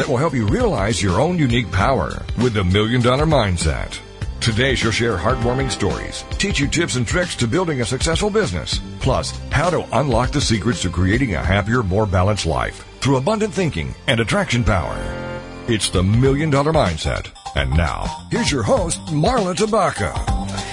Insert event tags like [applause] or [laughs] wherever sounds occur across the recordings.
that will help you realize your own unique power with the Million Dollar Mindset. Today, she'll share heartwarming stories, teach you tips and tricks to building a successful business, plus how to unlock the secrets to creating a happier, more balanced life through abundant thinking and attraction power. It's the Million Dollar Mindset. And now, here's your host, Marla Tabaka.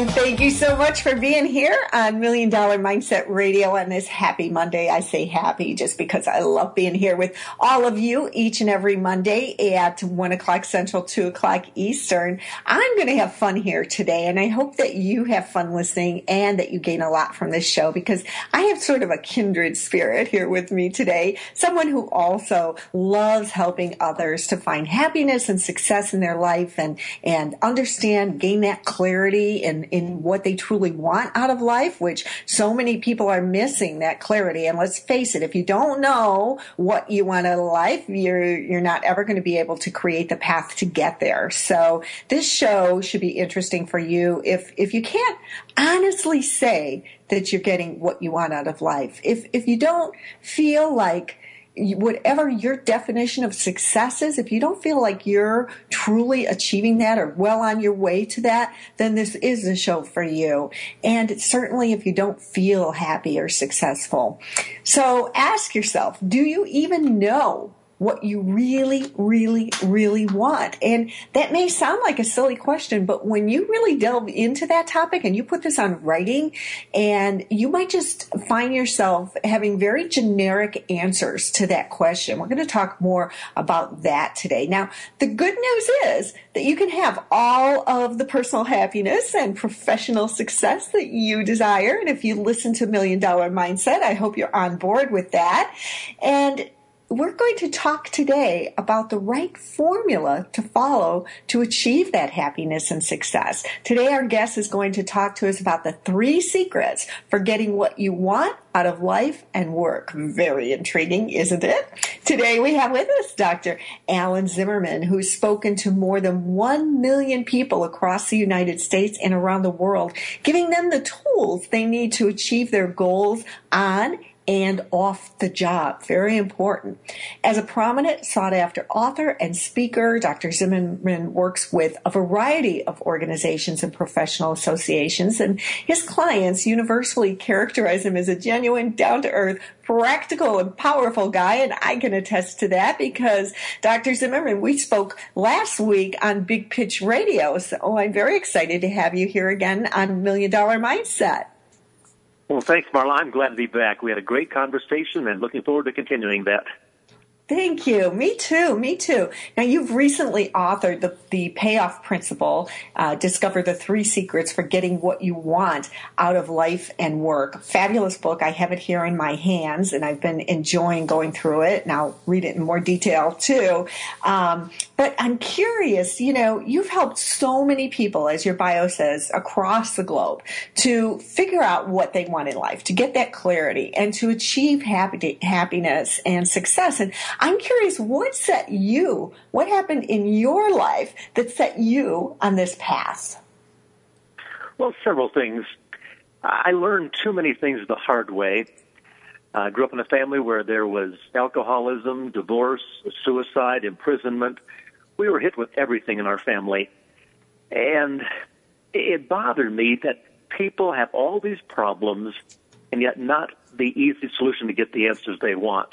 And thank you so much for being here on Million Dollar Mindset Radio on this happy Monday. I say happy just because I love being here with all of you each and every Monday at one o'clock central, two o'clock Eastern. I'm going to have fun here today and I hope that you have fun listening and that you gain a lot from this show because I have sort of a kindred spirit here with me today. Someone who also loves helping others to find happiness and success in their life and, and understand, gain that clarity in, in what they truly want out of life, which so many people are missing that clarity. And let's face it, if you don't know what you want out of life, you're, you're not ever going to be able to create the path to get there. So this show should be interesting for you if, if you can't honestly say that you're getting what you want out of life. If, if you don't feel like whatever your definition of success is, if you don't feel like you're truly achieving that or well on your way to that, then this is the show for you. And certainly if you don't feel happy or successful. So ask yourself, do you even know what you really, really, really want. And that may sound like a silly question, but when you really delve into that topic and you put this on writing and you might just find yourself having very generic answers to that question. We're going to talk more about that today. Now, the good news is that you can have all of the personal happiness and professional success that you desire. And if you listen to Million Dollar Mindset, I hope you're on board with that. And we're going to talk today about the right formula to follow to achieve that happiness and success. Today, our guest is going to talk to us about the three secrets for getting what you want out of life and work. Very intriguing, isn't it? Today, we have with us Dr. Alan Zimmerman, who's spoken to more than 1 million people across the United States and around the world, giving them the tools they need to achieve their goals on and off the job. Very important. As a prominent, sought after author and speaker, Dr. Zimmerman works with a variety of organizations and professional associations, and his clients universally characterize him as a genuine, down to earth, practical and powerful guy, and I can attest to that because Dr. Zimmerman, we spoke last week on Big Pitch Radio, so I'm very excited to have you here again on Million Dollar Mindset. Well, thanks, Marla. I'm glad to be back. We had a great conversation and looking forward to continuing that. Thank you. Me too. Me too. Now, you've recently authored the, the payoff principle, uh, discover the three secrets for getting what you want out of life and work. Fabulous book. I have it here in my hands and I've been enjoying going through it. And I'll read it in more detail too. Um, but I'm curious, you know, you've helped so many people, as your bio says, across the globe to figure out what they want in life, to get that clarity and to achieve happy, happiness and success. And I'm curious, what set you, what happened in your life that set you on this path? Well, several things. I learned too many things the hard way. I grew up in a family where there was alcoholism, divorce, suicide, imprisonment. We were hit with everything in our family. And it bothered me that people have all these problems and yet not the easy solution to get the answers they want.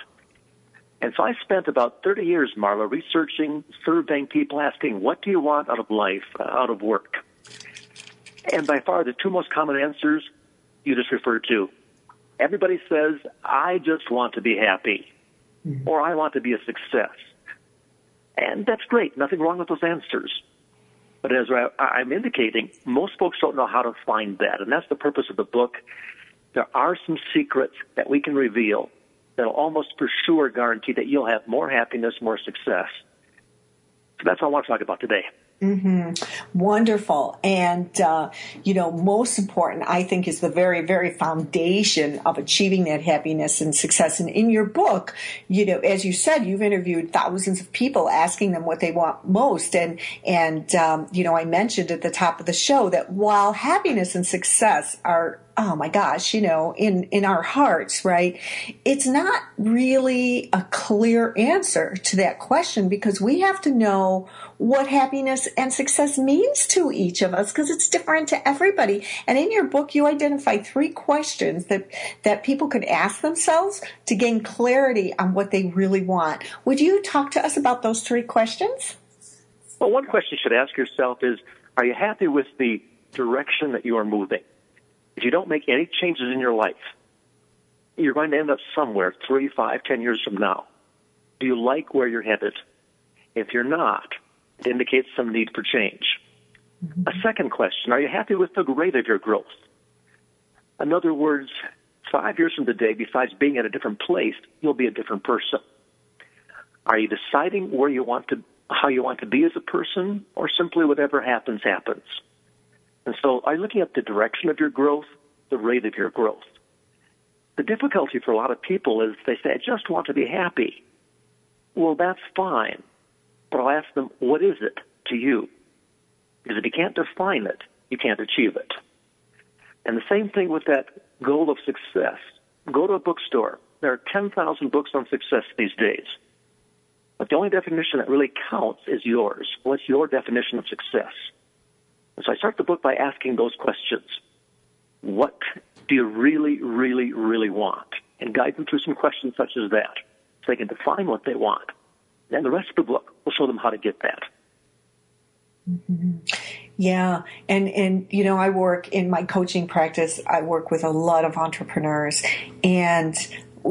And so I spent about 30 years, Marla, researching, surveying people, asking, what do you want out of life, uh, out of work? And by far, the two most common answers you just referred to. Everybody says, I just want to be happy, mm-hmm. or I want to be a success. And that's great. Nothing wrong with those answers. But as I, am indicating, most folks don't know how to find that. And that's the purpose of the book. There are some secrets that we can reveal that'll almost for sure guarantee that you'll have more happiness, more success. So that's all I want to talk about today. Mm-hmm. Wonderful. And, uh, you know, most important, I think, is the very, very foundation of achieving that happiness and success. And in your book, you know, as you said, you've interviewed thousands of people asking them what they want most. And, and, um, you know, I mentioned at the top of the show that while happiness and success are oh my gosh, you know, in, in our hearts, right? It's not really a clear answer to that question because we have to know what happiness and success means to each of us because it's different to everybody. And in your book, you identify three questions that, that people could ask themselves to gain clarity on what they really want. Would you talk to us about those three questions? Well, one question you should ask yourself is, are you happy with the direction that you are moving? If you don't make any changes in your life, you're going to end up somewhere three, five, ten years from now. Do you like where you're headed? If you're not, it indicates some need for change. Mm-hmm. A second question, are you happy with the rate of your growth? In other words, five years from today, besides being at a different place, you'll be a different person. Are you deciding where you want to, how you want to be as a person, or simply whatever happens, happens? And so are you looking at the direction of your growth, the rate of your growth? The difficulty for a lot of people is they say, I just want to be happy. Well, that's fine. But I'll ask them, what is it to you? Because if you can't define it, you can't achieve it. And the same thing with that goal of success. Go to a bookstore. There are 10,000 books on success these days. But the only definition that really counts is yours. What's your definition of success? And so I start the book by asking those questions. What do you really, really, really want? And guide them through some questions such as that so they can define what they want. Then the rest of the book will show them how to get that. Mm-hmm. Yeah, and and you know, I work in my coaching practice. I work with a lot of entrepreneurs, and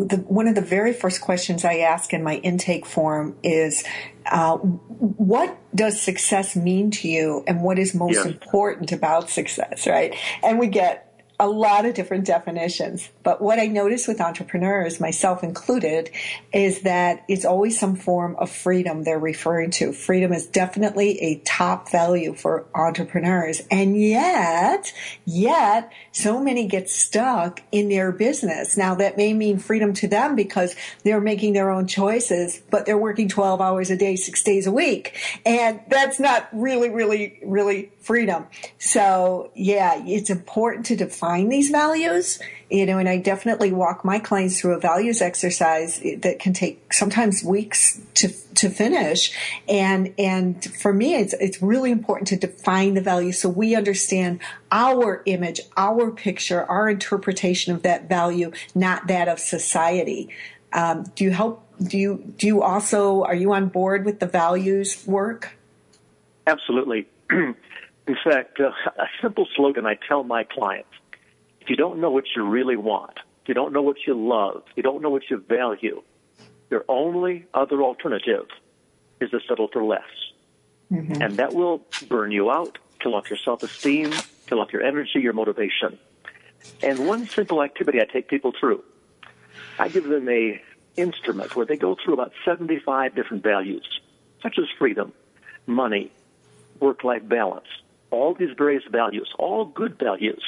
the, one of the very first questions I ask in my intake form is, uh, what does success mean to you and what is most yeah. important about success, right? And we get a lot of different definitions. But what I notice with entrepreneurs, myself included, is that it's always some form of freedom they're referring to. Freedom is definitely a top value for entrepreneurs. And yet, yet, so many get stuck in their business. Now that may mean freedom to them because they're making their own choices, but they're working 12 hours a day, six days a week. And that's not really, really, really freedom. So yeah, it's important to define these values, you know, and I definitely walk my clients through a values exercise that can take sometimes weeks to, to finish. And, and for me, it's, it's really important to define the value so we understand our image, our picture, our interpretation of that value, not that of society. Um, do you help? Do you, do you also, are you on board with the values work? Absolutely. [clears throat] In fact, uh, [laughs] a simple slogan I tell my clients if you don't know what you really want, if you don't know what you love, if you don't know what you value, your only other alternative is to settle for less. Mm-hmm. And that will burn you out, kill off your self esteem, kill off your energy, your motivation. And one simple activity I take people through, I give them a instrument where they go through about 75 different values, such as freedom, money, work life balance, all these various values, all good values,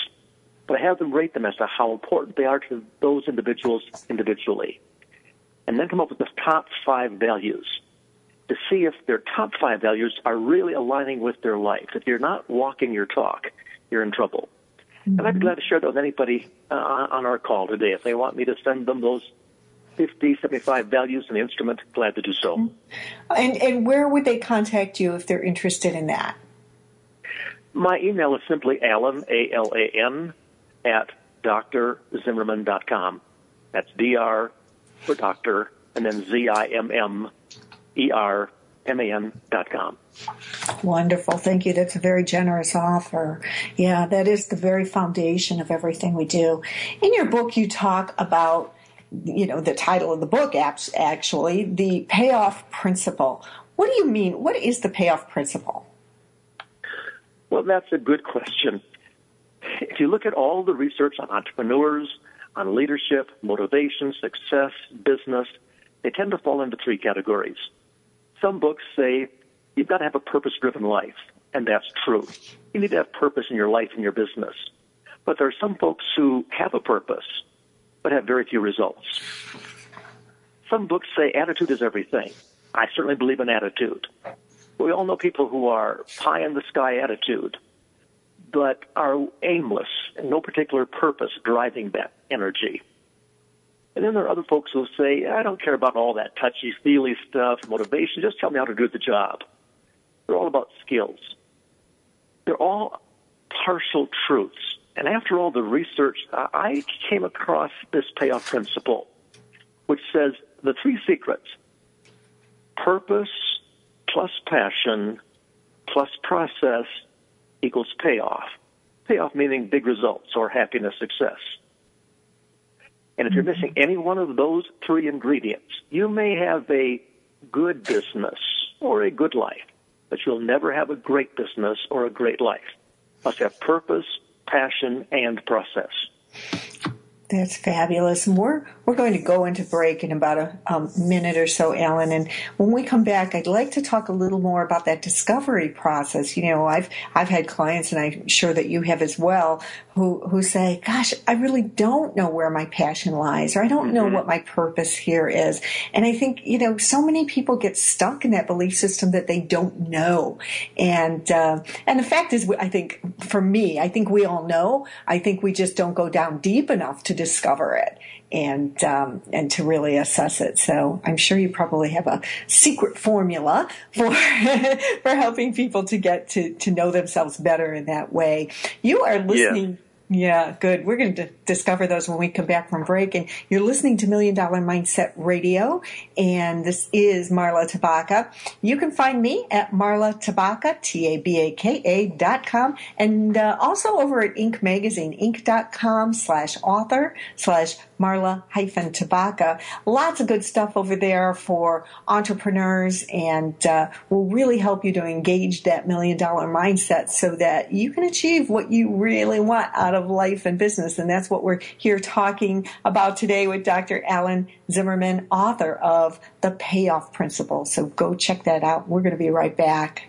but I have them rate them as to how important they are to those individuals individually. And then come up with the top five values to see if their top five values are really aligning with their life. If you're not walking your talk, you're in trouble. Mm-hmm. And I'd be glad to share that with anybody uh, on our call today. If they want me to send them those 50, 75 values in the instrument, glad to do so. Mm-hmm. And, and where would they contact you if they're interested in that? My email is simply Alan, A-L-A-N, at drzimmerman.com. That's D-R for doctor, and then Z-I-M-M-E-R-M-A-N dot com. Wonderful. Thank you. That's a very generous offer. Yeah, that is the very foundation of everything we do. In your book, you talk about, you know, the title of the book, actually, the payoff principle. What do you mean? What is the payoff principle? Well, that's a good question. If you look at all the research on entrepreneurs, on leadership, motivation, success, business, they tend to fall into three categories. Some books say you've got to have a purpose driven life, and that's true. You need to have purpose in your life and your business. But there are some folks who have a purpose, but have very few results. Some books say attitude is everything. I certainly believe in attitude. We all know people who are pie in the sky attitude, but are aimless and no particular purpose driving that energy. And then there are other folks who say, I don't care about all that touchy feely stuff, motivation, just tell me how to do the job. They're all about skills. They're all partial truths. And after all the research, I came across this payoff principle, which says the three secrets purpose plus passion plus process equals payoff. Payoff meaning big results or happiness, success. And if you're mm-hmm. missing any one of those three ingredients, you may have a good business or a good life, but you'll never have a great business or a great life. Must have purpose, passion, and process. That's fabulous. And we're, we're going to go into break in about a um, minute or so, Alan. And when we come back, I'd like to talk a little more about that discovery process. You know, I've, I've had clients and I'm sure that you have as well who, who say, gosh, I really don't know where my passion lies or I don't know mm-hmm. what my purpose here is. And I think, you know, so many people get stuck in that belief system that they don't know. And, uh, and the fact is, I think for me, I think we all know. I think we just don't go down deep enough to discover it and um, and to really assess it. So I'm sure you probably have a secret formula for [laughs] for helping people to get to to know themselves better in that way. You are listening. Yeah yeah, good. We're going to discover those when we come back from break. And you're listening to Million Dollar Mindset Radio, and this is Marla Tabaka. You can find me at Marla Tabaka, T-A-B-A-K-A dot com, and uh, also over at Inc. Magazine, inc.com slash author slash Marla hyphen Tabaka. Lots of good stuff over there for entrepreneurs and uh, will really help you to engage that million dollar mindset so that you can achieve what you really want out of life and business. And that's what we're here talking about today with Dr. Alan Zimmerman, author of The Payoff Principle. So go check that out. We're going to be right back.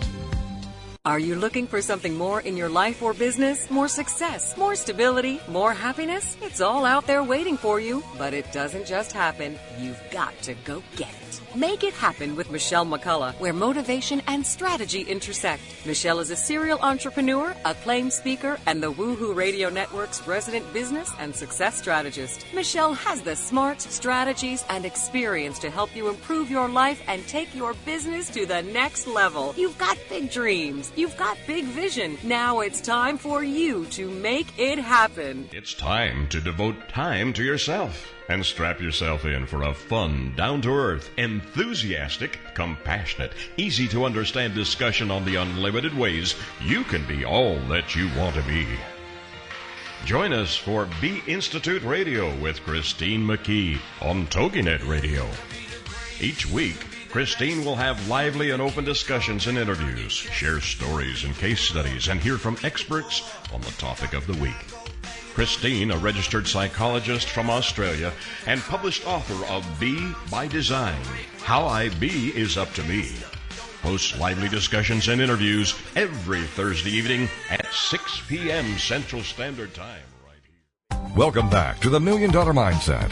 Are you looking for something more in your life or business? More success, more stability, more happiness? It's all out there waiting for you, but it doesn't just happen. You've got to go get it. Make It Happen with Michelle McCullough, where motivation and strategy intersect. Michelle is a serial entrepreneur, acclaimed speaker, and the Woohoo Radio Network's resident business and success strategist. Michelle has the smarts, strategies, and experience to help you improve your life and take your business to the next level. You've got big dreams. You've got big vision. Now it's time for you to make it happen. It's time to devote time to yourself and strap yourself in for a fun, down to earth, enthusiastic, compassionate, easy to understand discussion on the unlimited ways you can be all that you want to be. Join us for B Institute Radio with Christine McKee on TogiNet Radio. Each week, Christine will have lively and open discussions and interviews, share stories and case studies, and hear from experts on the topic of the week. Christine, a registered psychologist from Australia and published author of Be by Design How I Be is Up to Me, hosts lively discussions and interviews every Thursday evening at 6 p.m. Central Standard Time. Welcome back to the Million Dollar Mindset.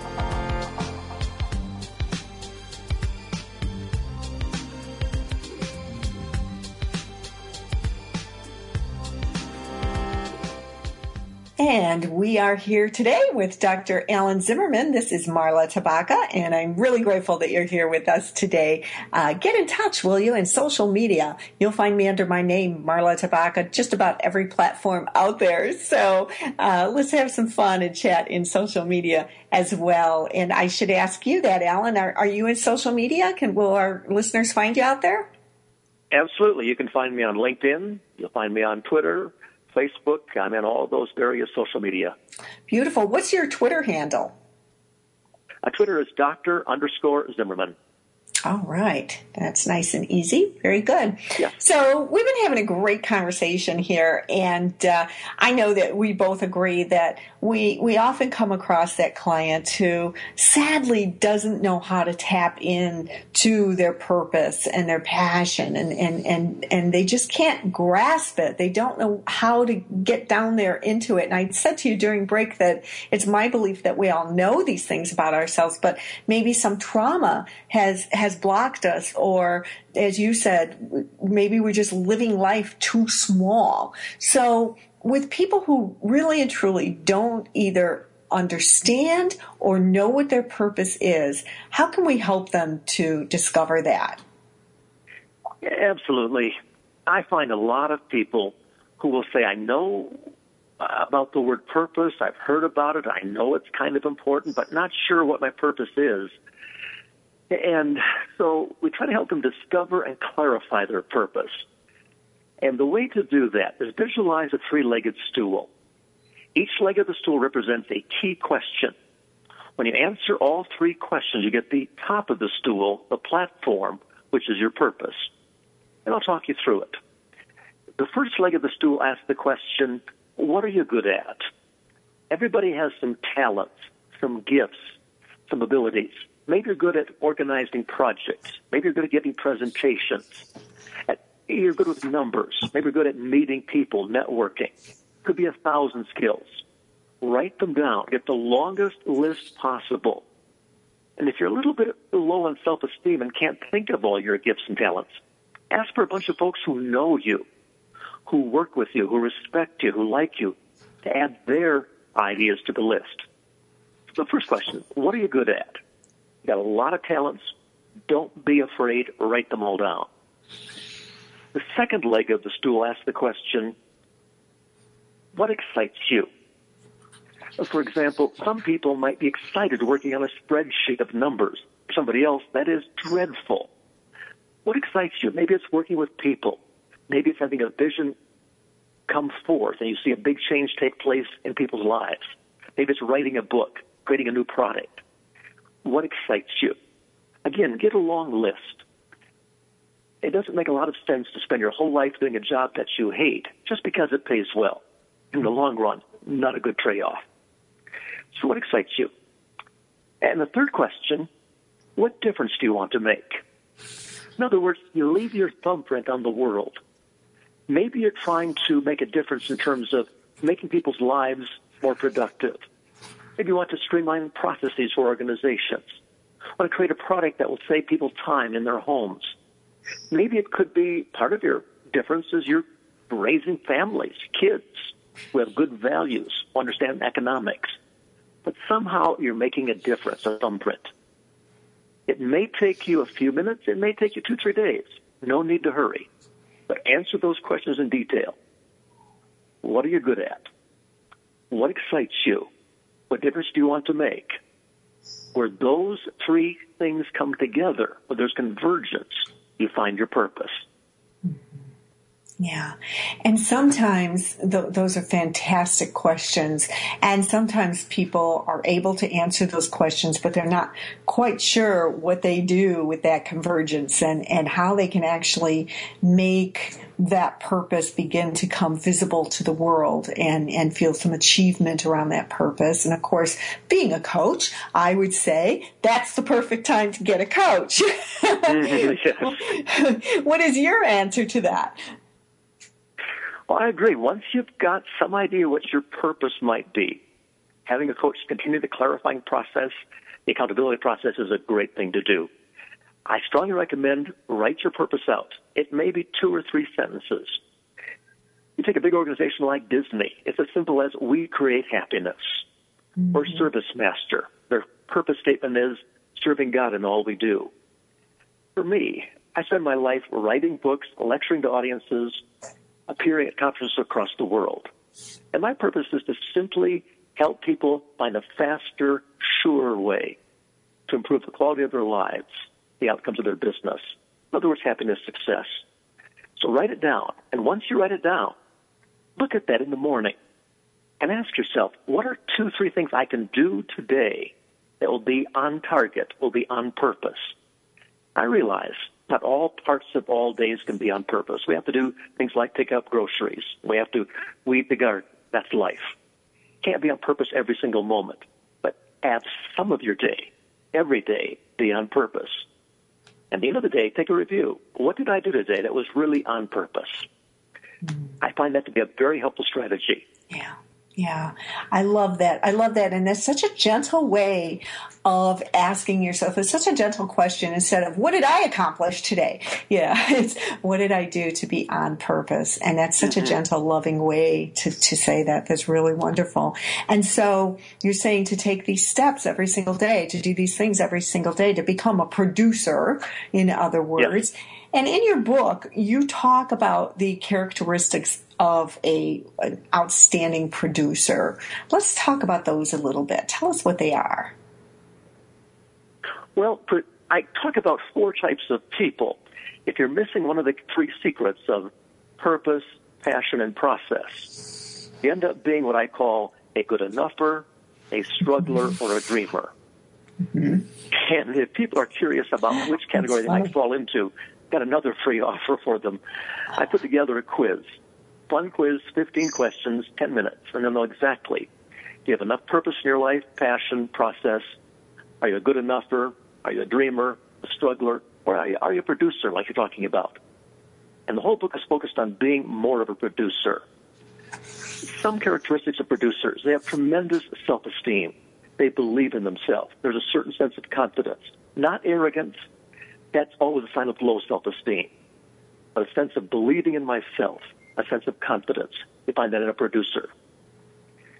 And we are here today with Dr. Alan Zimmerman. This is Marla Tabaka, and I'm really grateful that you're here with us today. Uh, get in touch, will you, in social media. You'll find me under my name, Marla Tabaka, just about every platform out there. So uh, let's have some fun and chat in social media as well. And I should ask you that, Alan. Are, are you in social media? Can will our listeners find you out there? Absolutely. You can find me on LinkedIn. You'll find me on Twitter, Facebook. I'm in all those various social media. Beautiful. What's your Twitter handle? Uh, Twitter is Dr. underscore Zimmerman. All right. That's nice and easy. Very good. Yes. So we've been having a great conversation here, and uh, I know that we both agree that we we often come across that client who sadly doesn't know how to tap in to their purpose and their passion, and and and and they just can't grasp it. They don't know how to get down there into it. And I said to you during break that it's my belief that we all know these things about ourselves, but maybe some trauma has has blocked us or as you said maybe we're just living life too small so with people who really and truly don't either understand or know what their purpose is how can we help them to discover that absolutely i find a lot of people who will say i know uh, about the word purpose. I've heard about it. I know it's kind of important, but not sure what my purpose is. And so we try to help them discover and clarify their purpose. And the way to do that is visualize a three-legged stool. Each leg of the stool represents a key question. When you answer all three questions, you get the top of the stool, the platform, which is your purpose. And I'll talk you through it. The first leg of the stool asks the question, what are you good at? Everybody has some talents, some gifts, some abilities. Maybe you're good at organizing projects. Maybe you're good at giving presentations. You're good with numbers. Maybe you're good at meeting people, networking. Could be a thousand skills. Write them down. Get the longest list possible. And if you're a little bit low on self-esteem and can't think of all your gifts and talents, ask for a bunch of folks who know you, who work with you, who respect you, who like you, to add their ideas to the list. So the first question, what are you good at? Got a lot of talents. Don't be afraid. Write them all down. The second leg of the stool asks the question, what excites you? For example, some people might be excited working on a spreadsheet of numbers. Somebody else, that is dreadful. What excites you? Maybe it's working with people. Maybe it's having a vision come forth and you see a big change take place in people's lives. Maybe it's writing a book, creating a new product. What excites you? Again, get a long list. It doesn't make a lot of sense to spend your whole life doing a job that you hate just because it pays well. In the long run, not a good trade-off. So what excites you? And the third question, what difference do you want to make? In other words, you leave your thumbprint on the world. Maybe you're trying to make a difference in terms of making people's lives more productive. Maybe you want to streamline processes for organizations. Want to create a product that will save people time in their homes. Maybe it could be part of your difference is you're raising families, kids who have good values, understand economics. But somehow you're making a difference, a thumbprint. It may take you a few minutes. It may take you two, three days. No need to hurry. But answer those questions in detail. What are you good at? What excites you? What difference do you want to make? Where those three things come together, where there's convergence, you find your purpose. Yeah. And sometimes th- those are fantastic questions. And sometimes people are able to answer those questions, but they're not quite sure what they do with that convergence and, and how they can actually make that purpose begin to come visible to the world and, and feel some achievement around that purpose. And of course, being a coach, I would say that's the perfect time to get a coach. Mm-hmm. [laughs] what is your answer to that? Well, I agree. Once you've got some idea what your purpose might be, having a coach continue the clarifying process, the accountability process is a great thing to do. I strongly recommend write your purpose out. It may be two or three sentences. You take a big organization like Disney. It's as simple as we create happiness. Mm-hmm. Or Service Master. Their purpose statement is serving God in all we do. For me, I spend my life writing books, lecturing to audiences, appearing at conferences across the world. And my purpose is to simply help people find a faster, sure way to improve the quality of their lives, the outcomes of their business. In other words, happiness, success. So write it down. And once you write it down, look at that in the morning and ask yourself, what are two, three things I can do today that will be on target, will be on purpose? I realize not all parts of all days can be on purpose. We have to do things like pick up groceries. We have to weed the garden. That's life. Can't be on purpose every single moment, but add some of your day, every day, be on purpose. At the end of the day, take a review. What did I do today that was really on purpose? Mm-hmm. I find that to be a very helpful strategy. Yeah. Yeah, I love that. I love that. And that's such a gentle way of asking yourself. It's such a gentle question instead of, what did I accomplish today? [laughs] Yeah, it's, what did I do to be on purpose? And that's such mm-hmm. a gentle, loving way to, to say that. That's really wonderful. And so you're saying to take these steps every single day, to do these things every single day, to become a producer, in other words. And in your book, you talk about the characteristics of a an outstanding producer. Let's talk about those a little bit. Tell us what they are. Well, I talk about four types of people. If you're missing one of the three secrets of purpose, passion, and process, you end up being what I call a good enougher, a struggler, or a dreamer. Mm-hmm. And if people are curious about which category they might fall into, got another free [laughs] offer for them. I put together a quiz fun quiz, 15 questions, 10 minutes, and they'll know exactly. Do you have enough purpose in your life, passion, process? Are you a good enougher? Are you a dreamer, a struggler, or are you, are you a producer like you're talking about? And the whole book is focused on being more of a producer. Some characteristics of producers, they have tremendous self-esteem. They believe in themselves. There's a certain sense of confidence. Not arrogance. That's always a sign of low self-esteem. But a sense of believing in myself a sense of confidence. You find that in a producer.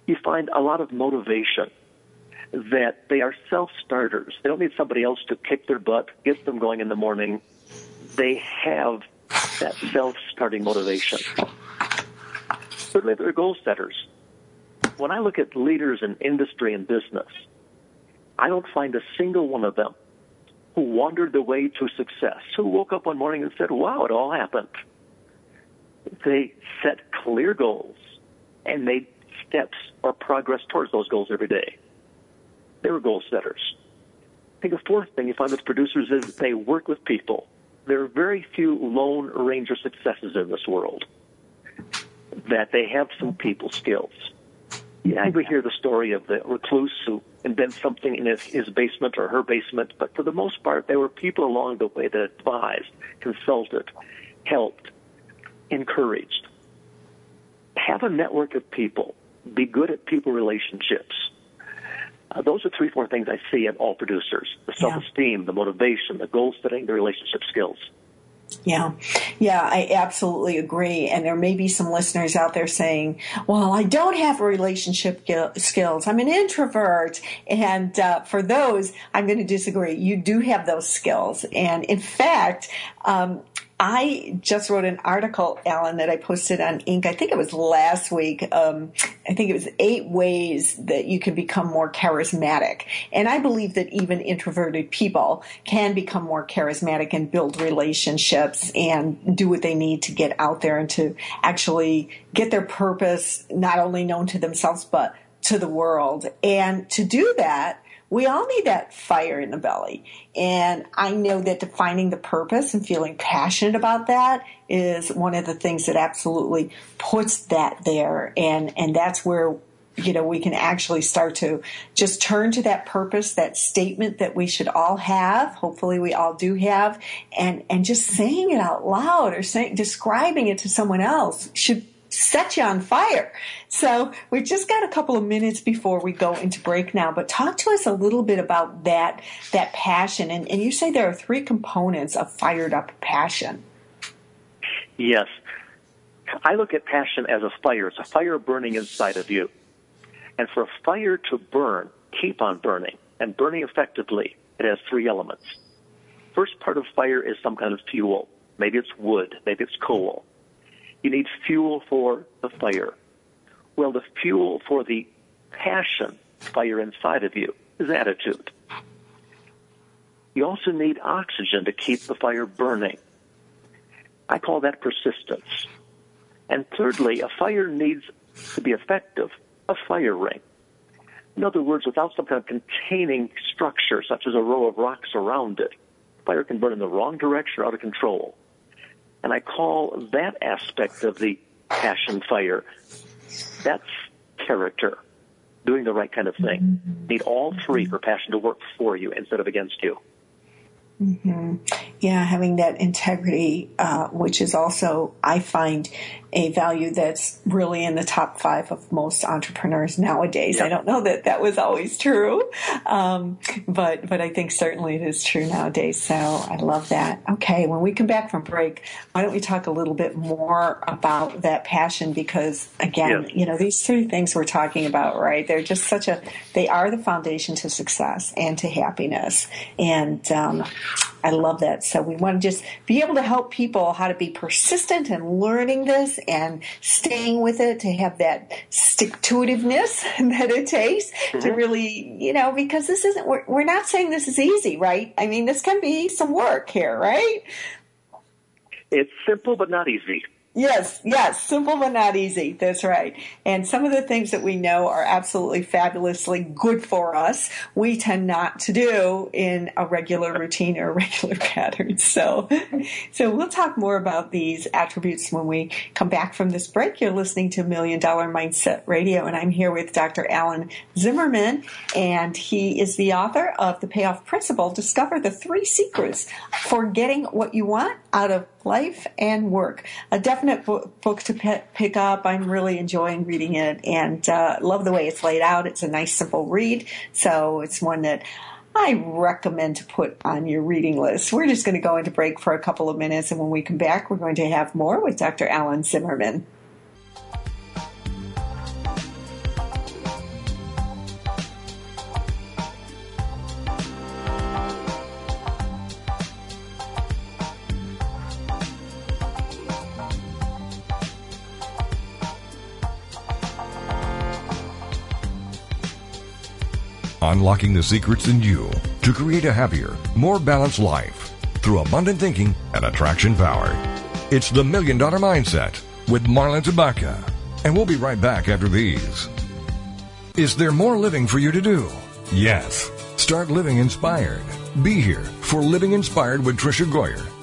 You find a lot of motivation that they are self-starters. They don't need somebody else to kick their butt, get them going in the morning. They have that self-starting motivation. Certainly they're goal setters. When I look at leaders in industry and business, I don't find a single one of them who wandered the way to success, who woke up one morning and said, wow, it all happened they set clear goals and made steps or progress towards those goals every day. They were goal setters. I think the fourth thing you find with producers is they work with people. There are very few lone ranger successes in this world. That they have some people skills. Yeah, we hear the story of the recluse who invents something in his, his basement or her basement, but for the most part, there were people along the way that advised, consulted, helped, encouraged. Have a network of people. Be good at people relationships. Uh, those are three, four things I see in all producers the self esteem, yeah. the motivation, the goal setting, the relationship skills. Yeah, yeah, I absolutely agree. And there may be some listeners out there saying, well, I don't have relationship skills. I'm an introvert. And uh, for those, I'm going to disagree. You do have those skills. And in fact, um, I just wrote an article, Alan, that I posted on Inc. I think it was last week. Um, I think it was eight ways that you can become more charismatic. And I believe that even introverted people can become more charismatic and build relationships and do what they need to get out there and to actually get their purpose not only known to themselves, but to the world. And to do that, we all need that fire in the belly. And I know that defining the purpose and feeling passionate about that is one of the things that absolutely puts that there. And, and that's where you know, we can actually start to just turn to that purpose, that statement that we should all have. Hopefully we all do have and, and just saying it out loud or saying, describing it to someone else should set you on fire. So we've just got a couple of minutes before we go into break now, but talk to us a little bit about that, that passion. And, and you say there are three components of fired up passion. Yes. I look at passion as a fire. It's a fire burning inside of you. And for a fire to burn, keep on burning, and burning effectively, it has three elements. First part of fire is some kind of fuel. Maybe it's wood, maybe it's coal. You need fuel for the fire. Well, the fuel for the passion fire inside of you is attitude. You also need oxygen to keep the fire burning. I call that persistence. And thirdly, a fire needs to be effective, a fire ring. In other words, without some kind of containing structure, such as a row of rocks around it, fire can burn in the wrong direction or out of control. And I call that aspect of the passion fire, that's character, doing the right kind of thing. Need all three for passion to work for you instead of against you. Mm-hmm. Yeah, having that integrity, uh, which is also, I find, a value that's really in the top five of most entrepreneurs nowadays. Yep. I don't know that that was always true, um, but but I think certainly it is true nowadays. So I love that. Okay, when we come back from break, why don't we talk a little bit more about that passion? Because again, you know, these three things we're talking about, right? They're just such a they are the foundation to success and to happiness, and um, I love that. So we want to just be able to help people how to be persistent in learning this and staying with it to have that stick to itiveness [laughs] that it takes mm-hmm. to really, you know, because this isn't, we're, we're not saying this is easy, right? I mean, this can be some work here, right? It's simple, but not easy. Yes, yes, simple but not easy. That's right. And some of the things that we know are absolutely fabulously good for us, we tend not to do in a regular routine or [laughs] regular pattern. So, so we'll talk more about these attributes when we come back from this break. You're listening to Million Dollar Mindset Radio, and I'm here with Dr. Alan Zimmerman, and he is the author of The Payoff Principle. Discover the three secrets for getting what you want out of life and work. A definite book to pick up. I'm really enjoying reading it and uh, love the way it's laid out. It's a nice, simple read. So it's one that I recommend to put on your reading list. We're just going to go into break for a couple of minutes, and when we come back, we're going to have more with Dr. Alan Zimmerman. Unlocking the secrets in you to create a happier, more balanced life through abundant thinking and attraction power. It's the Million Dollar Mindset with Marla Tabaka. And we'll be right back after these. Is there more living for you to do? Yes. Start living inspired. Be here for Living Inspired with Tricia Goyer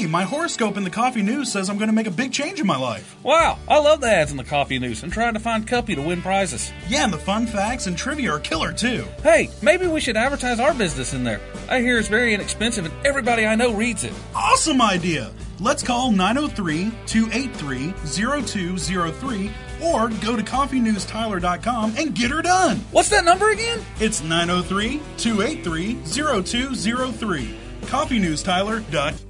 Hey, my horoscope in the coffee news says I'm going to make a big change in my life. Wow, I love the ads in the coffee news and trying to find Cuppy to win prizes. Yeah, and the fun facts and trivia are killer too. Hey, maybe we should advertise our business in there. I hear it's very inexpensive and everybody I know reads it. Awesome idea! Let's call 903 283 0203 or go to coffeenewstyler.com and get her done. What's that number again? It's 903 283 0203. Coffeenewstyler.com.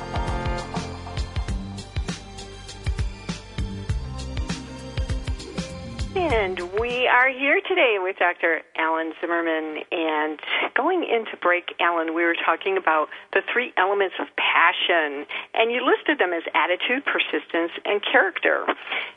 Today with Dr. Alan Zimmerman. And going into break, Alan, we were talking about the three elements of passion. And you listed them as attitude, persistence, and character.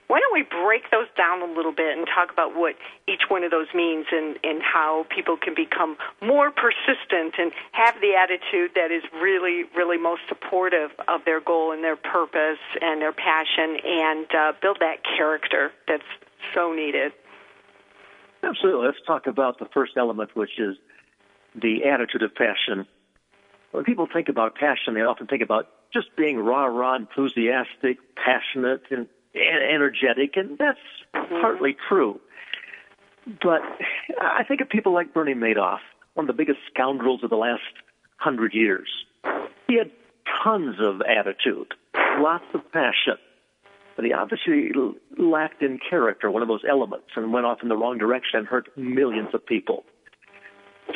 Why don't we break those down a little bit and talk about what each one of those means and, and how people can become more persistent and have the attitude that is really, really most supportive of their goal and their purpose and their passion and uh, build that character that's so needed? Absolutely. Let's talk about the first element, which is the attitude of passion. When people think about passion, they often think about just being rah rah, enthusiastic, passionate, and, energetic, and that's partly true. But I think of people like Bernie Madoff, one of the biggest scoundrels of the last hundred years. He had tons of attitude, lots of passion. But he obviously lacked in character, one of those elements, and went off in the wrong direction and hurt millions of people.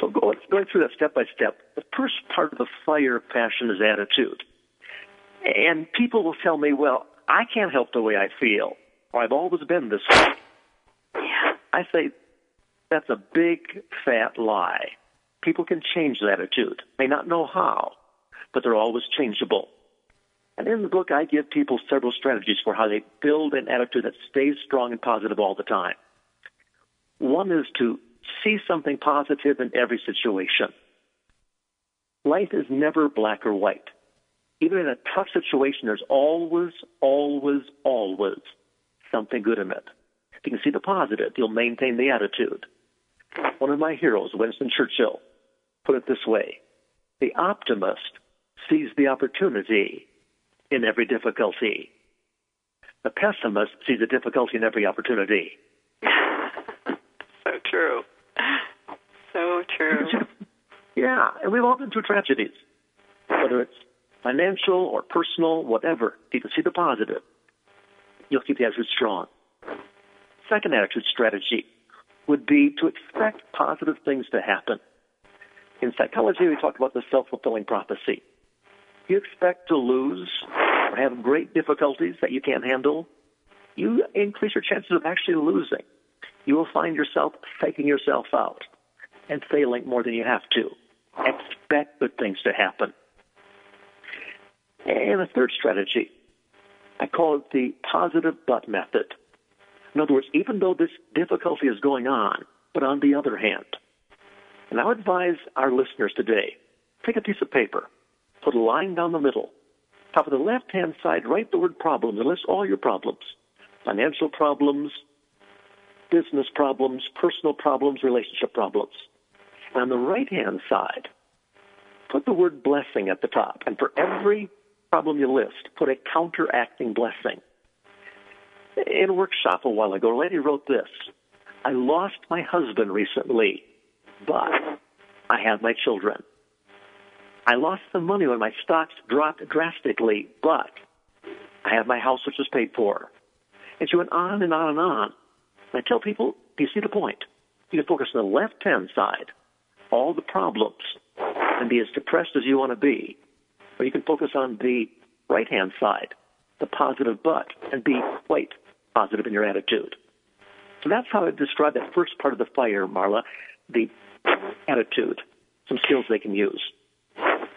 So go, going through that step by step, the first part of the fire passion is attitude. And people will tell me, well, I can't help the way I feel, or I've always been this way. I say, that's a big, fat lie. People can change that attitude. May not know how, but they're always changeable. And in the book, I give people several strategies for how they build an attitude that stays strong and positive all the time. One is to see something positive in every situation. Life is never black or white. Even in a tough situation, there's always, always, always something good in it. If you can see the positive, you'll maintain the attitude. One of my heroes, Winston Churchill, put it this way The optimist sees the opportunity in every difficulty. The pessimist sees a difficulty in every opportunity. so true. So true. [laughs] yeah, and we've all been through tragedies, whether it's financial or personal, whatever. If you can see the positive, you'll keep the attitude strong. Second attitude strategy would be to expect positive things to happen. In psychology, we talk about the self fulfilling prophecy you expect to lose or have great difficulties that you can't handle, you increase your chances of actually losing. You will find yourself faking yourself out and failing more than you have to. Expect good things to happen. And a third strategy, I call it the positive but method. In other words, even though this difficulty is going on, but on the other hand, and I would advise our listeners today, take a piece of paper, put a line down the middle. Top of the left hand side, write the word problems and list all your problems financial problems, business problems, personal problems, relationship problems. And on the right hand side, put the word blessing at the top. And for every problem you list, put a counteracting blessing. In a workshop a while ago, a lady wrote this I lost my husband recently, but I have my children. I lost some money when my stocks dropped drastically, but I have my house which was paid for. And she went on and on and on. And I tell people, do you see the point? You can focus on the left hand side, all the problems, and be as depressed as you want to be. Or you can focus on the right hand side, the positive but, and be quite positive in your attitude. So that's how I describe that first part of the fire, Marla, the attitude, some skills they can use.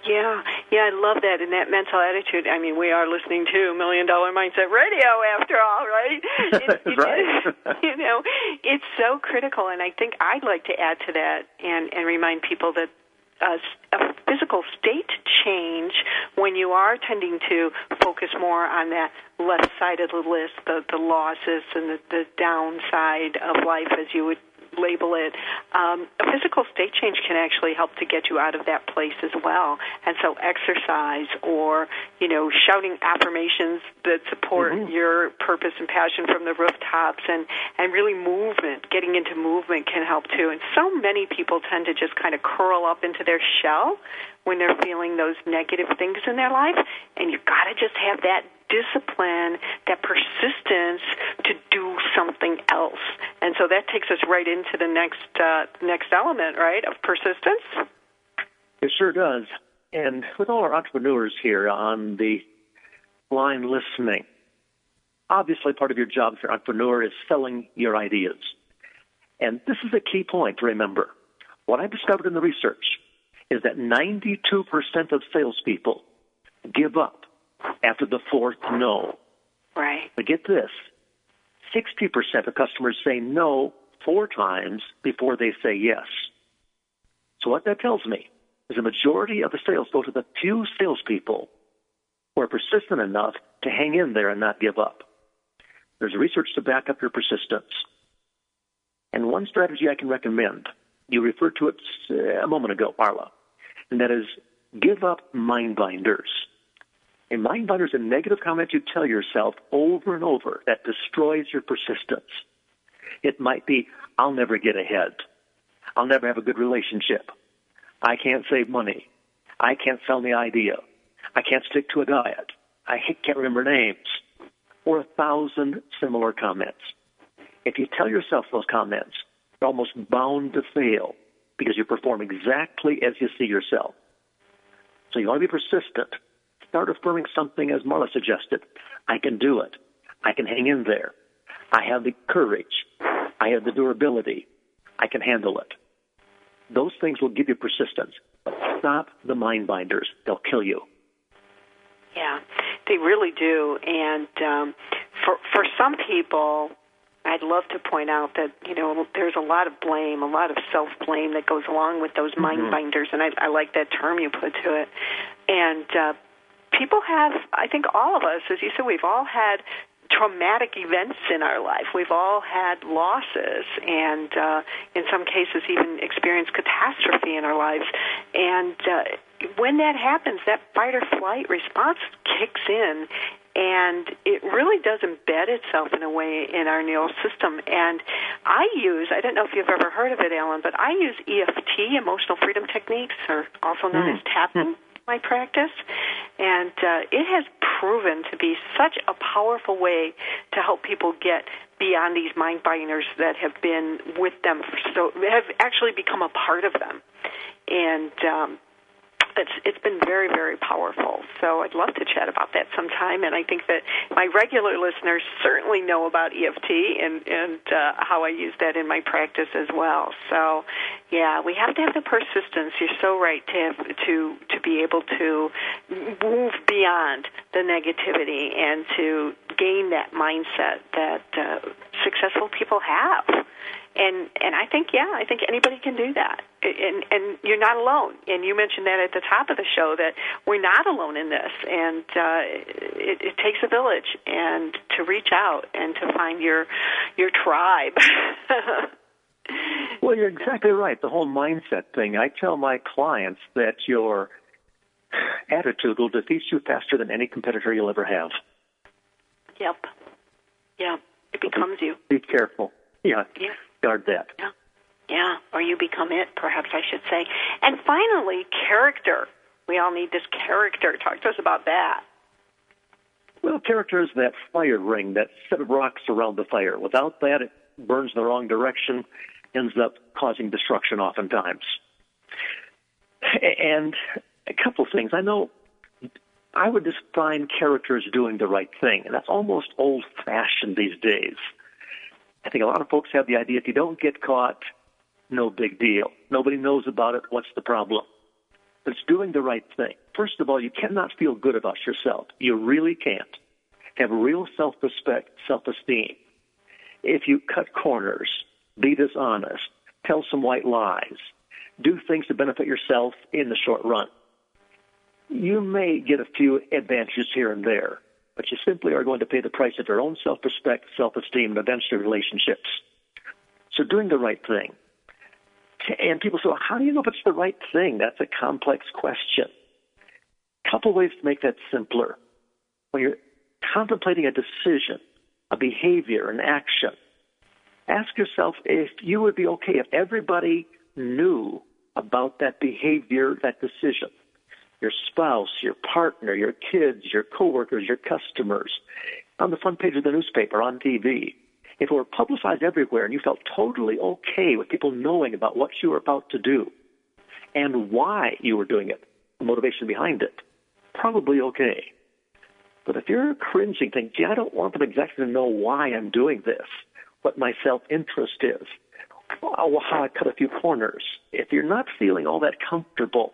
Yeah, yeah, I love that and that mental attitude. I mean, we are listening to Million Dollar Mindset Radio after all, right? [laughs] It, it, right. [laughs] you know, it's so critical, and I think I'd like to add to that and and remind people that uh, a, a physical state change when you are tending to focus more on that left side of the list, the the losses and the, the downside of life, as you would label it, um, a physical state change can actually help to get you out of that place as well. And so, exercise or you know, shouting affirmations that support mm-hmm. your purpose and passion from the rooftops, and and really movement, getting into movement can help too. And so many people tend to just kind of curl up into their shell when they're feeling those negative things in their life, and you've got to just have that discipline, that persistence to do something else. And so that takes us right into the next uh, next element, right, of persistence. It sure does. And with all our entrepreneurs here on the line listening, obviously part of your job as an entrepreneur is selling your ideas. And this is a key point to remember. What I discovered in the research is that 92% of salespeople give up after the fourth no. Right. But get this 60% of customers say no four times before they say yes. So what that tells me is the majority of the sales go to the few salespeople who are persistent enough to hang in there and not give up. There's research to back up your persistence. And one strategy I can recommend, you referred to it a moment ago, Marla, and that is give up mind binders. A mind binder is a negative comment you tell yourself over and over that destroys your persistence. It might be, I'll never get ahead. I'll never have a good relationship. I can't save money. I can't sell the idea. I can't stick to a diet. I can't remember names. Or a thousand similar comments. If you tell yourself those comments, you're almost bound to fail because you perform exactly as you see yourself. So you want to be persistent. Start affirming something as Marla suggested. I can do it. I can hang in there. I have the courage. I have the durability. I can handle it. Those things will give you persistence. But stop the mind binders. They'll kill you. Yeah, they really do. And um, for for some people, I'd love to point out that you know there's a lot of blame, a lot of self blame that goes along with those mind Mm-hmm. binders, and I, I like that term you put to it. And uh, people have, I think, all of us, as you said, we've all had traumatic events in our life. We've all had losses, and uh, in some cases, even experienced catastrophe in our lives. And uh, when that happens, that fight or flight response kicks in, and it really does embed itself in a way in our neural system. And I use, I don't know if you've ever heard of it, Alan, but I use EFT, emotional freedom techniques, or also known as tapping. My practice, and uh, it has proven to be such a powerful way to help people get beyond these mind binders that have been with them so have actually become a part of them, and um, it's it's been very very powerful. So I'd love to chat about that sometime. And I think that my regular listeners certainly know about EFT and and uh, how I use that in my practice as well. So yeah, we have to have the persistence. You're so right to have, to to be able to move beyond the negativity and to gain that mindset that uh, successful people have and and I think yeah, I think anybody can do that. And and you're not alone. And you mentioned that at the top of the show that we're not alone in this, and uh, it, it takes a village and to reach out and to find your your tribe. [laughs] Well, you're exactly right. The whole mindset thing. I tell my clients that your attitude will defeat you faster than any competitor you'll ever have. yep. Yeah. It becomes you. Be careful. Yeah. Yeah. Guard that. Yeah. Yeah. Or you become it, perhaps I should say. And finally, character. We all need this character. Talk to us about that. Well, character is that fire ring, that set of rocks around the fire. Without that, it burns in the wrong direction, ends up causing destruction oftentimes. And a couple things. I know I would define character as doing the right thing, and that's almost old fashioned these days. I think a lot of folks have the idea if you don't get caught, no big deal. Nobody knows about it. What's the problem? But it's doing the right thing. First of all, you cannot feel good about yourself. You really can't. Have real self respect, self esteem. If you cut corners, be dishonest, tell some white lies, do things to benefit yourself in the short run, you may get a few advantages here and there, but you simply are going to pay the price of your own self respect, self esteem, and eventually relationships. So doing the right thing. And people say, well, how do you know if it's the right thing? That's a complex question. Couple ways to make that simpler. When you're contemplating a decision, a behavior, an action, ask yourself if you would be okay if everybody knew about that behavior, that decision. Your spouse, your partner, your kids, your coworkers, your customers, on the front page of the newspaper, on TV. If it were publicized everywhere and you felt totally okay with people knowing about what you were about to do and why you were doing it, the motivation behind it, probably okay. But if you're cringing, thinking, gee, I don't want them exactly to know why I'm doing this, what my self interest is, how I cut a few corners. If you're not feeling all that comfortable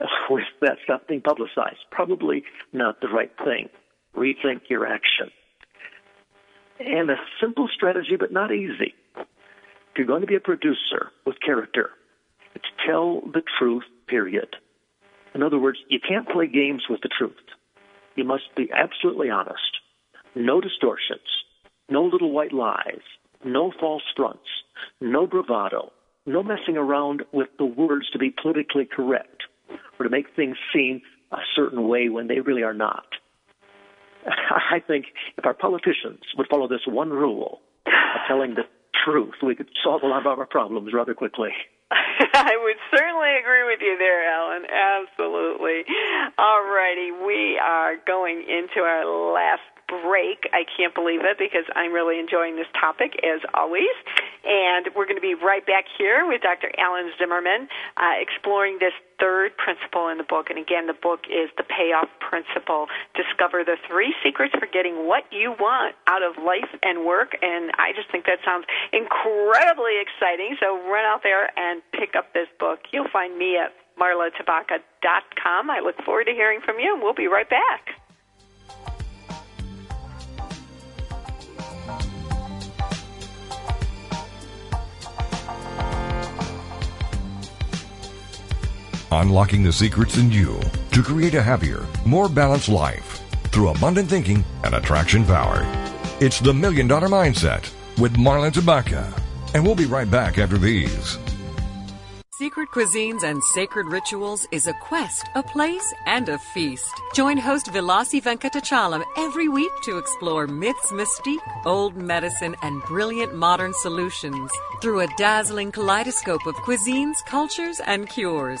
[laughs] with that stuff being publicized, probably not the right thing. Rethink your action. And a simple strategy, but not easy. If you're going to be a producer with character, it's tell the truth, period. In other words, you can't play games with the truth. You must be absolutely honest. No distortions. No little white lies. No false fronts. No bravado. No messing around with the words to be politically correct or to make things seem a certain way when they really are not. [laughs] I think if our politicians would follow this one rule of telling the truth, we could solve a lot of our problems rather quickly. [laughs] I would certainly agree with you there, Alan. Absolutely. All righty, we are going into our last break. I can't believe it because I'm really enjoying this topic as always. And we're going to be right back here with Dr. Alan Zimmerman uh, exploring this third principle in the book. And again, the book is The Payoff Principle. Discover the three secrets for getting what you want out of life and work. And I just think that sounds incredibly exciting. So run out there and pick up this book. You'll find me at marlatabaka.com. I look forward to hearing from you, and we'll be right back. Unlocking the secrets in you to create a happier, more balanced life through abundant thinking and attraction power. It's the Million Dollar Mindset with Marla Tabaka. And we'll be right back after these. Secret Cuisines and Sacred Rituals is a quest, a place, and a feast. Join host Vilasi Venkatachalam every week to explore myths, mystique, old medicine, and brilliant modern solutions through a dazzling kaleidoscope of cuisines, cultures, and cures.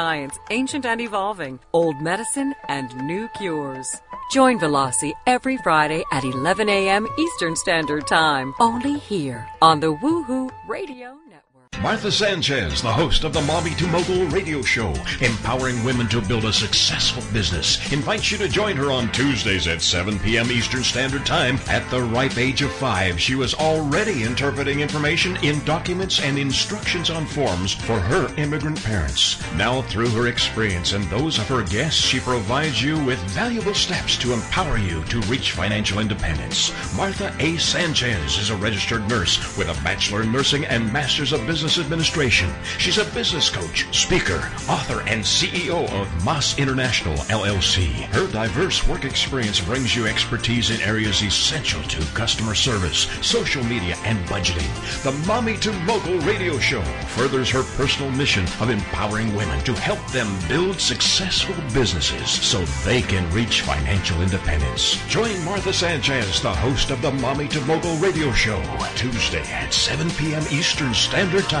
ancient and evolving, old medicine, and new cures. Join Vilasi every Friday at 11 a.m. Eastern Standard Time, only here on the Woohoo Radio. Martha Sanchez, the host of the Mommy to Mogul radio show, empowering women to build a successful business, invites you to join her on Tuesdays at 7 p.m. Eastern Standard Time. At the ripe age of five, she was already interpreting information in documents and instructions on forms for her immigrant parents. Now, through her experience and those of her guests, she provides you with valuable steps to empower you to reach financial independence. Martha A. Sanchez is a registered nurse with a Bachelor in Nursing and Masters of Business Administration. She's a business coach, speaker, author, and CEO of Moss International LLC. Her diverse work experience brings you expertise in areas essential to customer service, social media, and budgeting. The Mommy to Mogul radio show furthers her personal mission of empowering women to help them build successful businesses so they can reach financial independence. Join Martha Sanchez, the host of the Mommy to Mogul radio show, Tuesday at 7 p.m. Eastern Standard Time.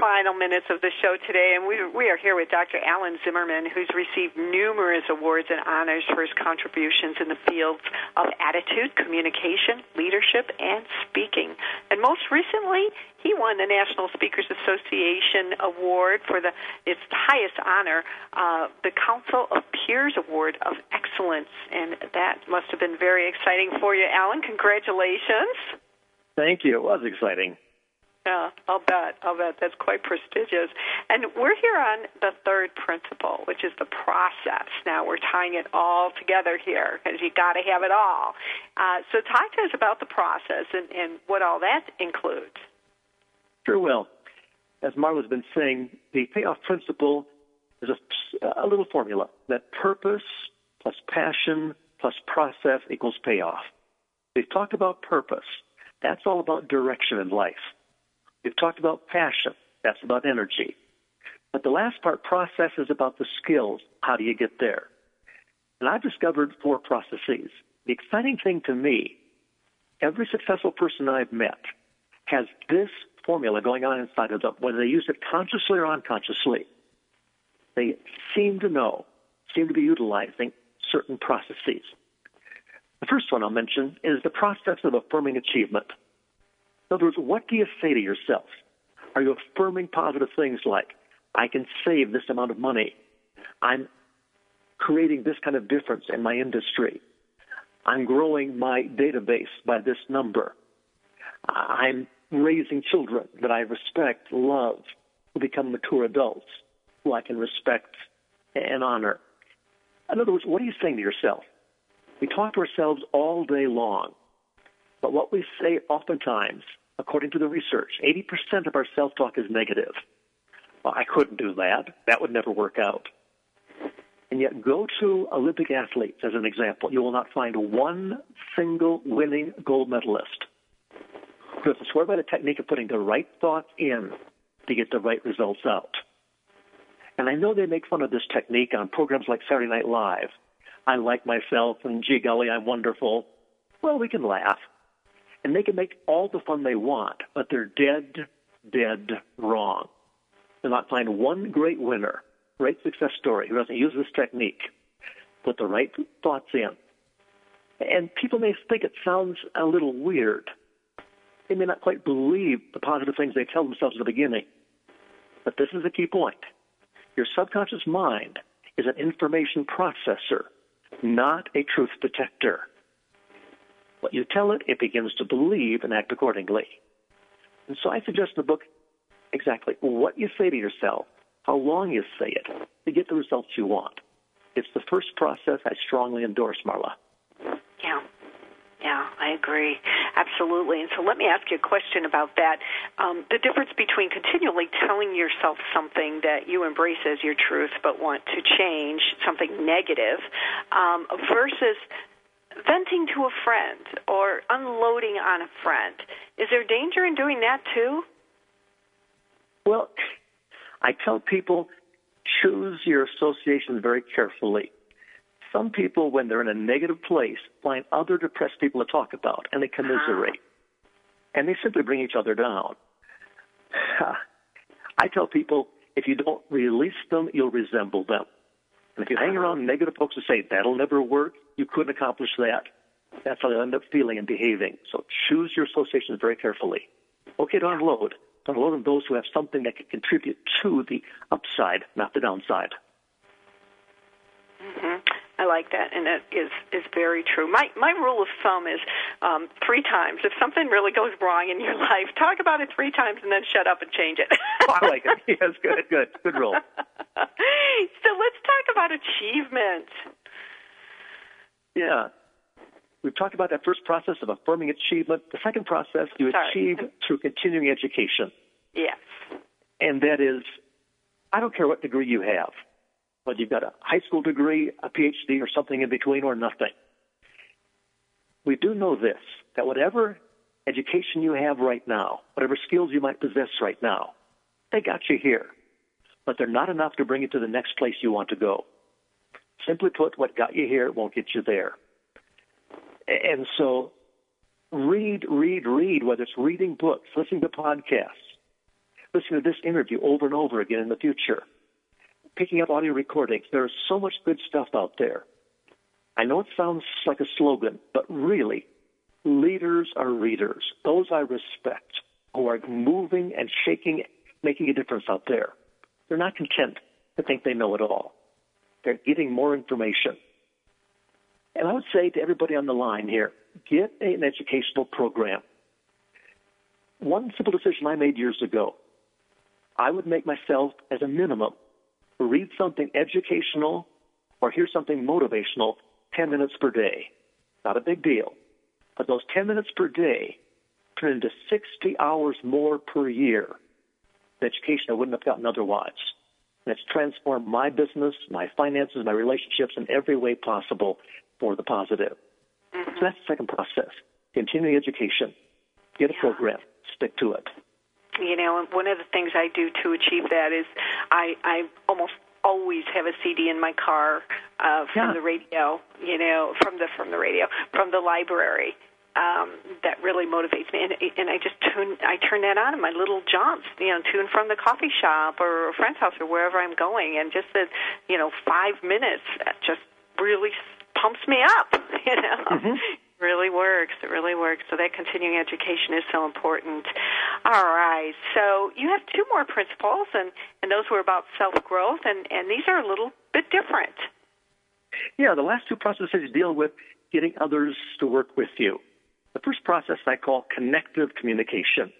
final minutes of the show today, and we, we are here with Dr. Alan Zimmerman, who's received numerous awards and honors for his contributions in the fields of attitude, communication, leadership, and speaking. And most recently, he won the National Speakers Association Award for the its highest honor, uh, the Council of Peers Award of Excellence, and that must have been very exciting for you, Alan. Congratulations! Thank you. It was exciting. Yeah, I'll bet. I'll bet. That's quite prestigious. And we're here on the third principle, which is the process. Now we're tying it all together here because you got to have it all. Uh, so talk to us about the process and, and what all that includes. Sure will. As Marla's been saying, the payoff principle is a, a little formula that purpose plus passion plus process equals payoff. We've talked about purpose. That's all about direction in life. We've talked about passion. That's about energy. But the last part, process, is about the skills. How do you get there? And I've discovered four processes. The exciting thing to me, every successful person I've met has this formula going on inside of them, whether they use it consciously or unconsciously. They seem to know, seem to be utilizing certain processes. The first one I'll mention is the process of affirming achievement. In other words, what do you say to yourself? Are you affirming positive things like, I can save this amount of money? I'm creating this kind of difference in my industry. I'm growing my database by this number. I'm raising children that I respect, love, who become mature adults, who I can respect and honor. In other words, what are you saying to yourself? We talk to ourselves all day long, but what we say oftentimes according to the research, 80% of our self talk is negative. Well, I couldn't do that. That would never work out. And yet, go to Olympic athletes as an example. You will not find one single winning gold medalist who has to swear by the technique of putting the right thoughts in to get the right results out. And I know they make fun of this technique on programs like Saturday Night Live. I like myself, and gee golly, I'm wonderful. Well, we can laugh and they can make all the fun they want, but they're dead, dead wrong. They'll not find one great winner, great success story who doesn't use this technique, put the right thoughts in. And people may think it sounds a little weird. They may not quite believe the positive things they tell themselves at the beginning. But this is a key point. Your subconscious mind is an information processor, not a truth detector. What you tell it, it begins to believe and act accordingly. And so I suggest in the book exactly what you say to yourself, how long you say it, to get the results you want. It's the first process I strongly endorse, Marla. Yeah. Yeah, I agree. Absolutely. And so let me ask you a question about that. Um, the difference between continually telling yourself something that you embrace as your truth but want to change, something negative, um, versus venting to a friend or unloading on a friend. Is there danger in doing that too? Well, I tell people choose your associations very carefully. Some people, when they're in a negative place, find other depressed people to talk about and they commiserate. Ah. And they simply bring each other down. [sighs] I tell people if you don't release them, you'll resemble them. And if you hang around negative folks who say that'll never work, you couldn't accomplish that. That's how you end up feeling and behaving. So choose your associations very carefully. Okay to unload. But unload on those who have something that can contribute to the upside, not the downside. I like that, and that is is very true. My my rule of thumb is um, three times. If something really goes wrong in your [laughs] life, talk about it three times, and then shut up and change it. oh, I like it. [laughs] Yes, good, good, good rule. [laughs] so let's talk about achievement. Yeah. We've talked about that first process of affirming achievement. The second process you Sorry. achieve through continuing education. Yes. And that is, I don't care what degree you have whether you've got a high school degree, a PhD, or something in between, or nothing. We do know this that whatever education you have right now, whatever skills you might possess right now, they got you here. But they're not enough to bring you to the next place you want to go. Simply put, what got you here won't get you there. And so read, read, read, whether it's reading books, listening to podcasts, listening to this interview over and over again in the future, picking up audio recordings. There's so much good stuff out there. I know it sounds like a slogan, but really, leaders are readers. Those I respect who are moving and shaking, making a difference out there. They're not content to think they know it all. They're getting more information. And I would say to everybody on the line here, get an educational program. One simple decision I made years ago, I would make myself as a minimum read something educational or hear something motivational 10 minutes per day. Not a big deal. But those 10 minutes per day turn into 60 hours more per year the education I wouldn't have gotten otherwise. And it's transformed my business, my finances, my relationships in every way possible for the positive. Mm-hmm. So that's the second process. Continuing education. Get a yeah. program. Stick to it. You know, one of the things I do to achieve that is I, I almost always have a CD in my car uh, from yeah. the radio. You know, from the from the radio, from the library um, that really motivates me. And, and I just tune, I turn that on in my little jaunts, you know, tune from the coffee shop or a friend's house or wherever I'm going, and just the, you know, five minutes just really pumps me up. [laughs] You know, mm-hmm. Really works. It really works. So that continuing education is so important. All right. So you have two more principles, and and those were about self growth, and and these are a little bit different. Yeah, the last two processes deal with getting others to work with you. The first process I call connective communication.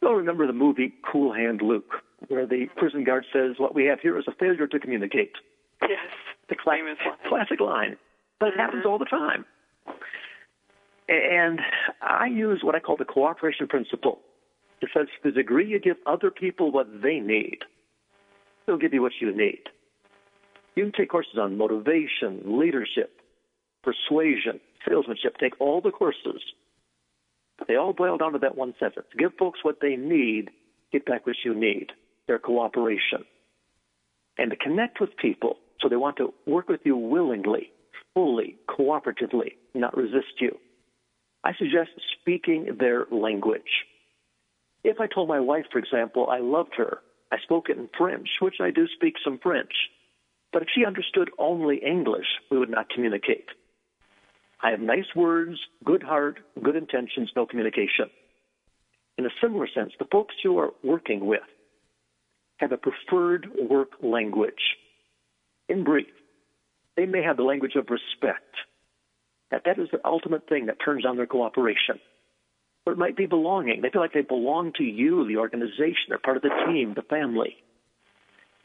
You'll remember the movie Cool Hand Luke, where the prison guard says, What we have here is a failure to communicate. Yes. The cla- classic line. But it mm-hmm. happens all the time. And I use what I call the cooperation principle. It says the degree you give other people what they need, they'll give you what you need. You can take courses on motivation, leadership, persuasion, salesmanship, take all the courses. They all boil down to that one sentence. Give folks what they need, get back what you need, their cooperation. And to connect with people so they want to work with you willingly, fully, cooperatively, not resist you. I suggest speaking their language. If I told my wife, for example, I loved her, I spoke it in French, which I do speak some French, but if she understood only English, we would not communicate. I have nice words, good heart, good intentions, no communication. In a similar sense, the folks you are working with have a preferred work language. In brief, they may have the language of respect. That that is the ultimate thing that turns on their cooperation. Or it might be belonging. They feel like they belong to you, the organization, they're part of the team, the family.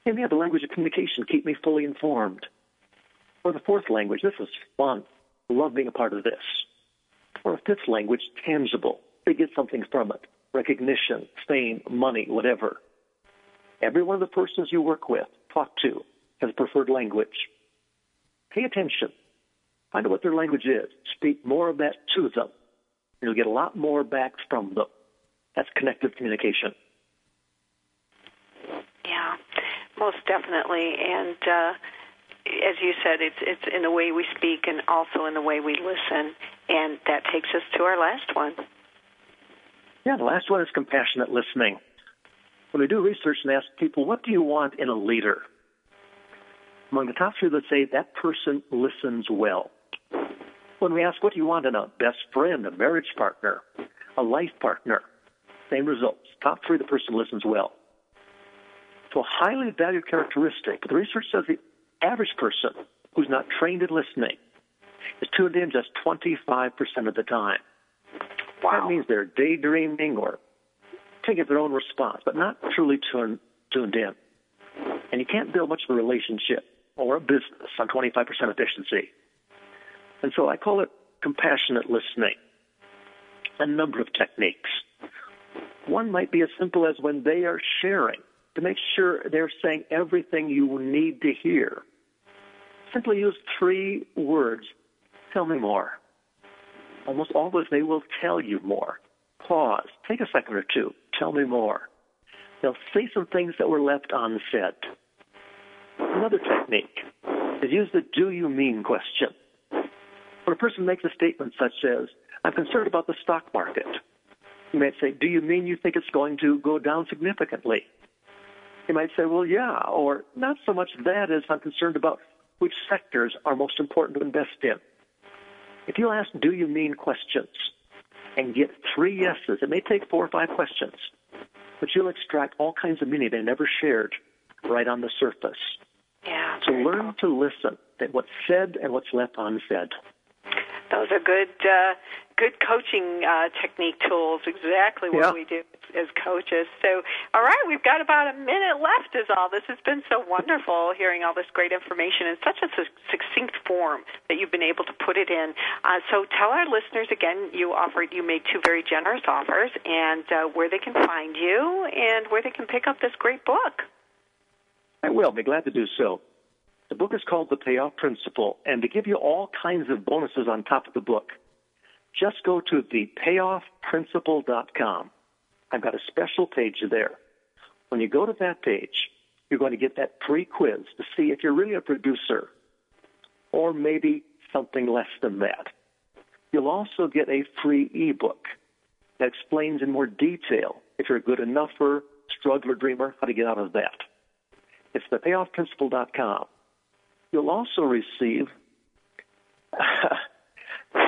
May have the language of communication, keep me fully informed. Or the fourth language, this is fun love being a part of this. Or a fifth language, tangible. They get something from it. Recognition, fame, money, whatever. Every one of the persons you work with, talk to, has a preferred language. Pay attention. Find out what their language is. Speak more of that to them. You'll get a lot more back from them. That's connective communication. Yeah, most definitely. And uh, as you said, it's it's in the way we speak and also in the way we listen, and that takes us to our last one. Yeah, the last one is compassionate listening. When we do research and ask people, what do you want in a leader? Among the top three, let's say that person listens well. When we ask, what do you want in a best friend, a marriage partner, a life partner? Same results. Top three, the person listens well. So a highly valued characteristic, but the research says the average person who's not trained in listening is tuned in just 25% of the time. Wow. That means they're daydreaming or taking their own response, but not truly tuned, tuned in. And you can't build much of a relationship or a business on 25% efficiency. And so I call it compassionate listening. A number of techniques. One might be as simple as when they are sharing to make sure they're saying everything you need to hear simply use three words. Tell me more. Almost always they will tell you more. Pause. Take a second or two. Tell me more. They'll say some things that were left unsaid. Another technique is use the do you mean question. When a person makes a statement such as, I'm concerned about the stock market, You might say, Do you mean you think it's going to go down significantly? You might say, Well, yeah, or not so much that as I'm concerned about which sectors are most important to invest in. If you ask, Do you mean questions and get three yeses, it may take four or five questions, but you'll extract all kinds of meaning they never shared right on the surface. Yeah. So learn to listen at what's said and what's left unsaid. Those are good, uh, good coaching uh, technique tools. Exactly what Yeah. we do as coaches. So, all right, we've got about a minute left. Is all. This has been so wonderful hearing all this great information in such a su- succinct form that you've been able to put it in. Uh, so, tell our listeners again. You offered, you made two very generous offers, and uh, where they can find you, and where they can pick up this great book. I will be glad to do so. The book is called The Payoff Principle, and to give you all kinds of bonuses on top of the book, just go to thepayoffprinciple.com. I've got a special page there. When you go to that page, you're going to get that free quiz to see if you're really a producer or maybe something less than that. You'll also get a free ebook that explains in more detail if you're a good enougher, struggler, dreamer, how to get out of that. It's thepayoffprinciple.com. You'll also receive [laughs]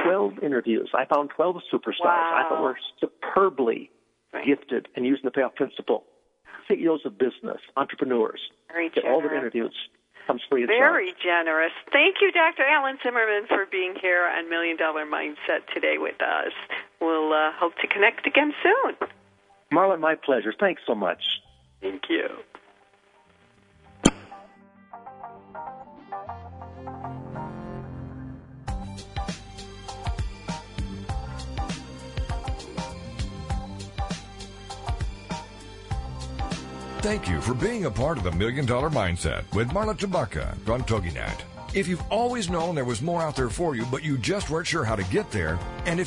12 interviews. I found 12 superstars wow. I thought were superbly gifted and using the payoff principle. CEOs of business, entrepreneurs. Very Get all their generous. interviews. Comes free of charge. Very generous. Thank you, Dr. Alan Zimmerman, for being here on Million Dollar Mindset today with us. We'll uh, hope to connect again soon. Marla, my pleasure. Thanks so much. Thank you. Thank you for being a part of the Million Dollar Mindset with Marla Tabaka on TogiNet. If you've always known there was more out there for you, but you just weren't sure how to get there, and if